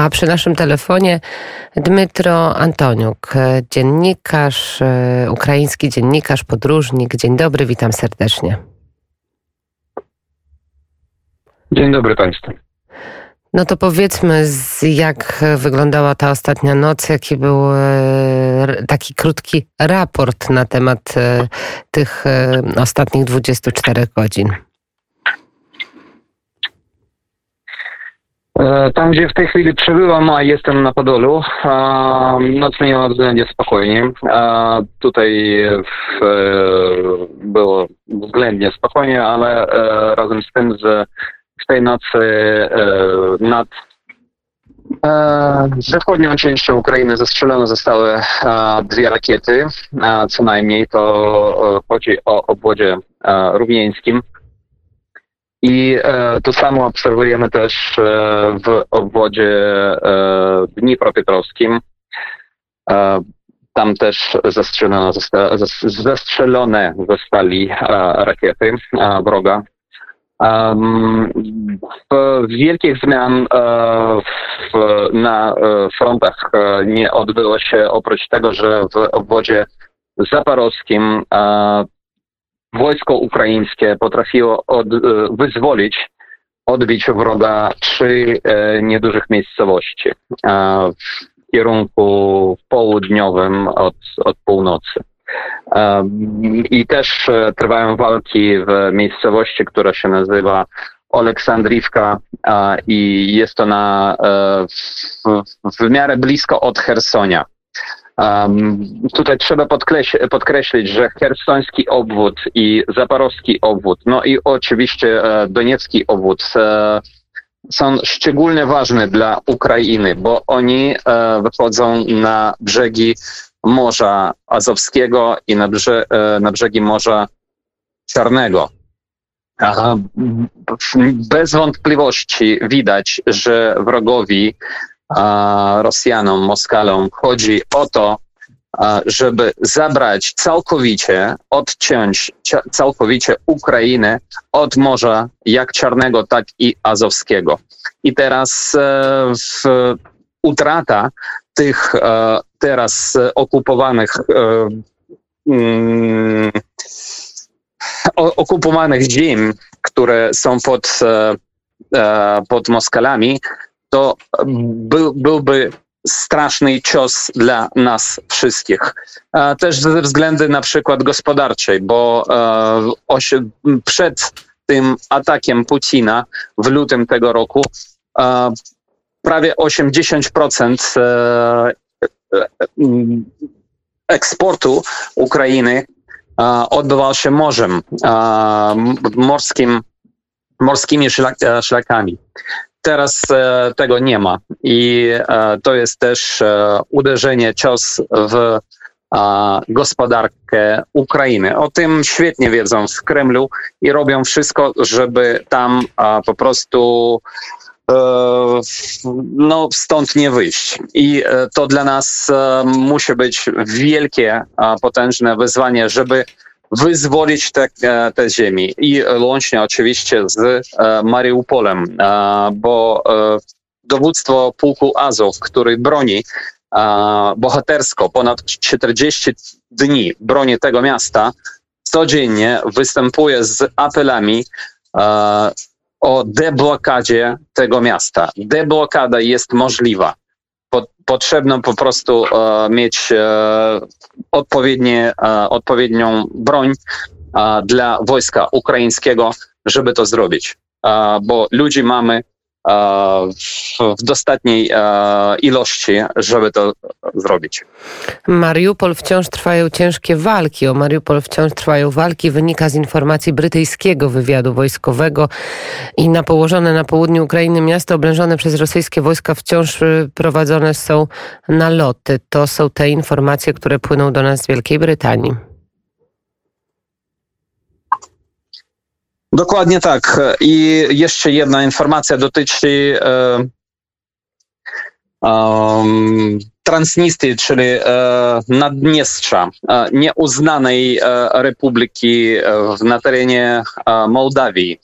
A przy naszym telefonie Dmytro Antoniuk, dziennikarz, ukraiński dziennikarz, podróżnik. Dzień dobry, witam serdecznie. Dzień dobry Państwu. No to powiedzmy, jak wyglądała ta ostatnia noc, jaki był e, taki krótki raport na temat e, tych e, ostatnich 24 godzin. Tam, gdzie w tej chwili przebywam, a jestem na Podolu, noc minęła względnie spokojnie. Tutaj było względnie spokojnie, ale razem z tym, że w tej nocy e, nad e, zachodnią częścią Ukrainy zastrzelone zostały dwie rakiety, co najmniej to chodzi o obwodzie rówieńskim. I e, to samo obserwujemy też w obwodzie Dnipropetrowskim. Tam też zastrzelone, zastrzelone zostali rakiety wroga. Wielkich zmian e, na e, frontach e, nie odbyło się oprócz tego, że w obwodzie zaporowskim wojsko ukraińskie potrafiło od, wyzwolić, odbić wroga trzy niedużych miejscowości w kierunku południowym od, od północy. I też e, trwają walki w miejscowości, która się nazywa Oleksandriwka i jest to na, e, w, w miarę blisko od Hersonia. Um, tutaj trzeba podkreślić, podkreślić, że hersoński obwód i zaporowski obwód, no i oczywiście e, doniecki obwód e, są szczególnie ważne dla Ukrainy, bo oni e, wychodzą na brzegi Morza Azowskiego i na, brze, e, na brzegi Morza Czarnego. Bez wątpliwości widać, że wrogowi, Rosjanom, Moskalom chodzi o to, żeby zabrać całkowicie, odciąć całkowicie Ukrainę od Morza jak Czarnego, tak i Azowskiego. I teraz e, w, utrata tych e, teraz okupowanych e, mm, okupowanych ziem, które są pod, pod Moskalami, to by, byłby straszny cios dla nas wszystkich. Też ze względu na przykład gospodarczej, bo przed tym atakiem Putina w lutym tego roku prawie 80% e, e, eksportu Ukrainy odbywał się morzem, morskim, morskimi szlakami. Teraz e, tego nie ma i to jest też uderzenie, cios w gospodarkę Ukrainy. O tym świetnie wiedzą w Kremlu i robią wszystko, żeby tam po prostu E, no, stąd nie wyjść. I e, to dla nas e, musi być wielkie, potężne wyzwanie, żeby wyzwolić te, te ziemi. I łącznie oczywiście z Mariupolem, bo dowództwo pułku Azow, który broni bohatersko ponad 40 dni broni tego miasta, codziennie występuje z apelami o deblokadzie tego miasta. Deblokada jest możliwa. Potrzebno po prostu e, mieć e, odpowiednie, e, odpowiednią broń dla wojska ukraińskiego, żeby to zrobić. bo ludzi mamy w dostatniej ilości, żeby to zrobić. Mariupol wciąż trwają ciężkie walki. O Mariupol wciąż trwają walki. Wynika z informacji brytyjskiego wywiadu wojskowego i na położone na południu Ukrainy miasto oblężone przez rosyjskie wojska wciąż y, prowadzone są naloty. To są te informacje, które płyną do nas z Wielkiej Brytanii. Dokładnie tak. I jeszcze jedna informacja dotyczy e, Transnistrii, czyli e, Naddniestrza, e, nieuznanej e, republiki e, na terenie e, Mołdawii.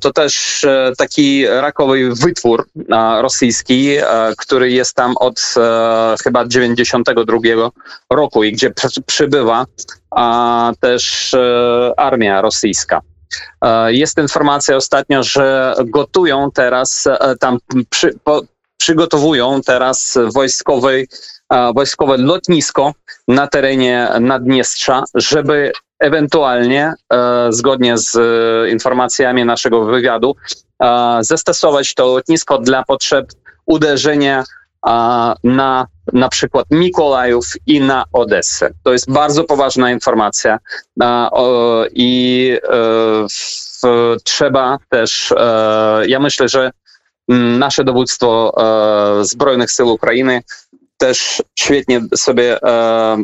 To też taki rakowy wytwór rosyjski, który jest tam od chyba 92 roku i gdzie przybywa też armia rosyjska. Jest informacja ostatnio, że gotują teraz tam przy, po, przygotowują teraz wojskowej, wojskowe lotnisko na terenie Naddniestrza, żeby ewentualnie, e, zgodnie z informacjami naszego wywiadu, e, zastosować to lotnisko dla potrzeb uderzenia na na przykład Mikołajów i na Odessę. To jest bardzo poważna informacja i e, trzeba też, ja myślę, że nasze dowództwo e, Zbrojnych Sił Ukrainy też świetnie sobie e,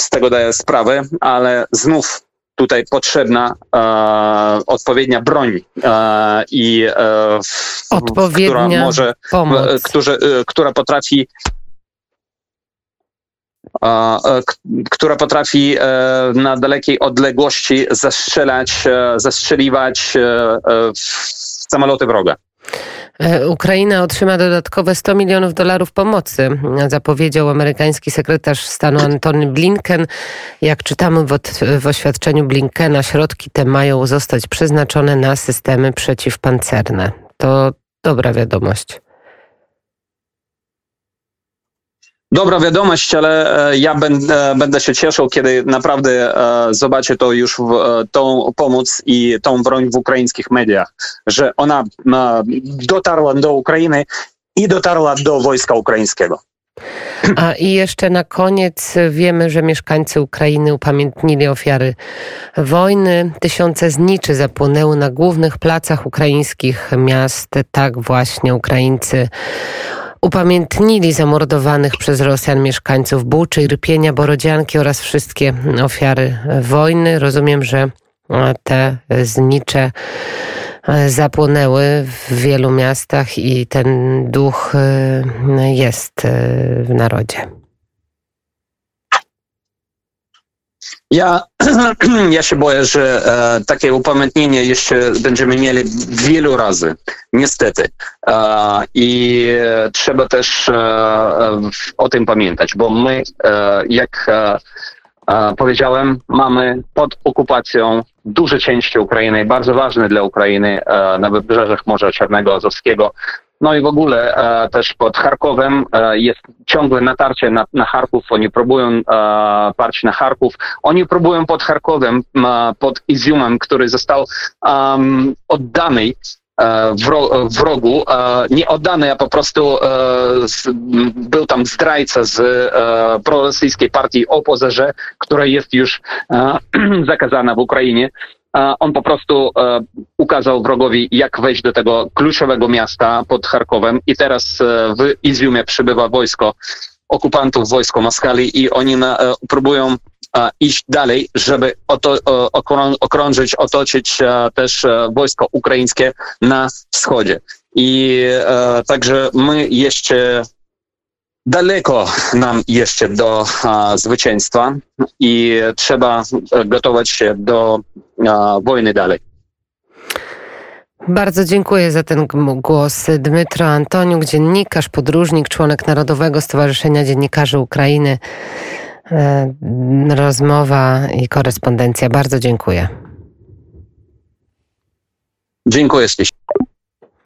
z tego daje sprawę, ale znów tutaj potrzebna e, odpowiednia broń e, i e, odpowiednia która może, pomoc. Którzy, e, która potrafi która potrafi na dalekiej odległości zastrzelać, zastrzeliwać samoloty wroga. E, Ukraina otrzyma dodatkowe 100 milionów dolarów pomocy, zapowiedział amerykański sekretarz stanu Antony Blinken. Jak czytamy w, w oświadczeniu Blinkena, środki te mają zostać przeznaczone na systemy przeciwpancerne. To dobra wiadomość. Dobra wiadomość, ale e, ja będę, będę się cieszył, kiedy naprawdę e, zobaczę to już w, e, tą pomoc i tą broń w ukraińskich mediach, że ona dotarła do Ukrainy i dotarła do wojska ukraińskiego. A i jeszcze na koniec wiemy, że mieszkańcy Ukrainy upamiętnili ofiary wojny. Tysiące zniczy zapłonęły na głównych placach ukraińskich miast. Tak właśnie Ukraińcy upamiętnili zamordowanych przez Rosjan mieszkańców Buczy, Rypienia, Borodzianki oraz wszystkie ofiary wojny. Rozumiem, że te znicze zapłonęły w wielu miastach i ten duch jest w narodzie. Ja, ja się boję, że e, takie upamiętnienie jeszcze będziemy mieli wielu razy, niestety. E, I trzeba też e, o tym pamiętać, bo my, e, jak e, e, powiedziałem, mamy pod okupacją duże części Ukrainy, bardzo ważne dla Ukrainy na wybrzeżach Morza Czarnego, Azowskiego, no i w ogóle e, też pod Charkowem e, jest ciągłe natarcie na, na Charków. Oni próbują e, parć na Charków. Oni próbują pod Charkowem, e, pod Iziumem, który został um, oddany e, wrogu, e, nie oddany, a po prostu był tam zdrajca z prorosyjskiej partii OPOZR, która jest już zakazana w Ukrainie on po prostu e, ukazał wrogowi, jak wejść do tego kluczowego miasta pod Charkowem i teraz e, w Izjumie przybywa wojsko okupantów, wojsko Maskali i oni na, e, próbują iść dalej, żeby oto, okrążyć, otoczyć też wojsko ukraińskie na wschodzie. I także my jeszcze Daleko nam jeszcze do a, zwycięstwa i trzeba gotować się do a, wojny dalej. Bardzo dziękuję za ten głos. Dmytro Antoniuk, dziennikarz, podróżnik, członek Narodowego Stowarzyszenia Dziennikarzy Ukrainy. E, rozmowa i korespondencja. Bardzo dziękuję. Dziękuję ślicznie.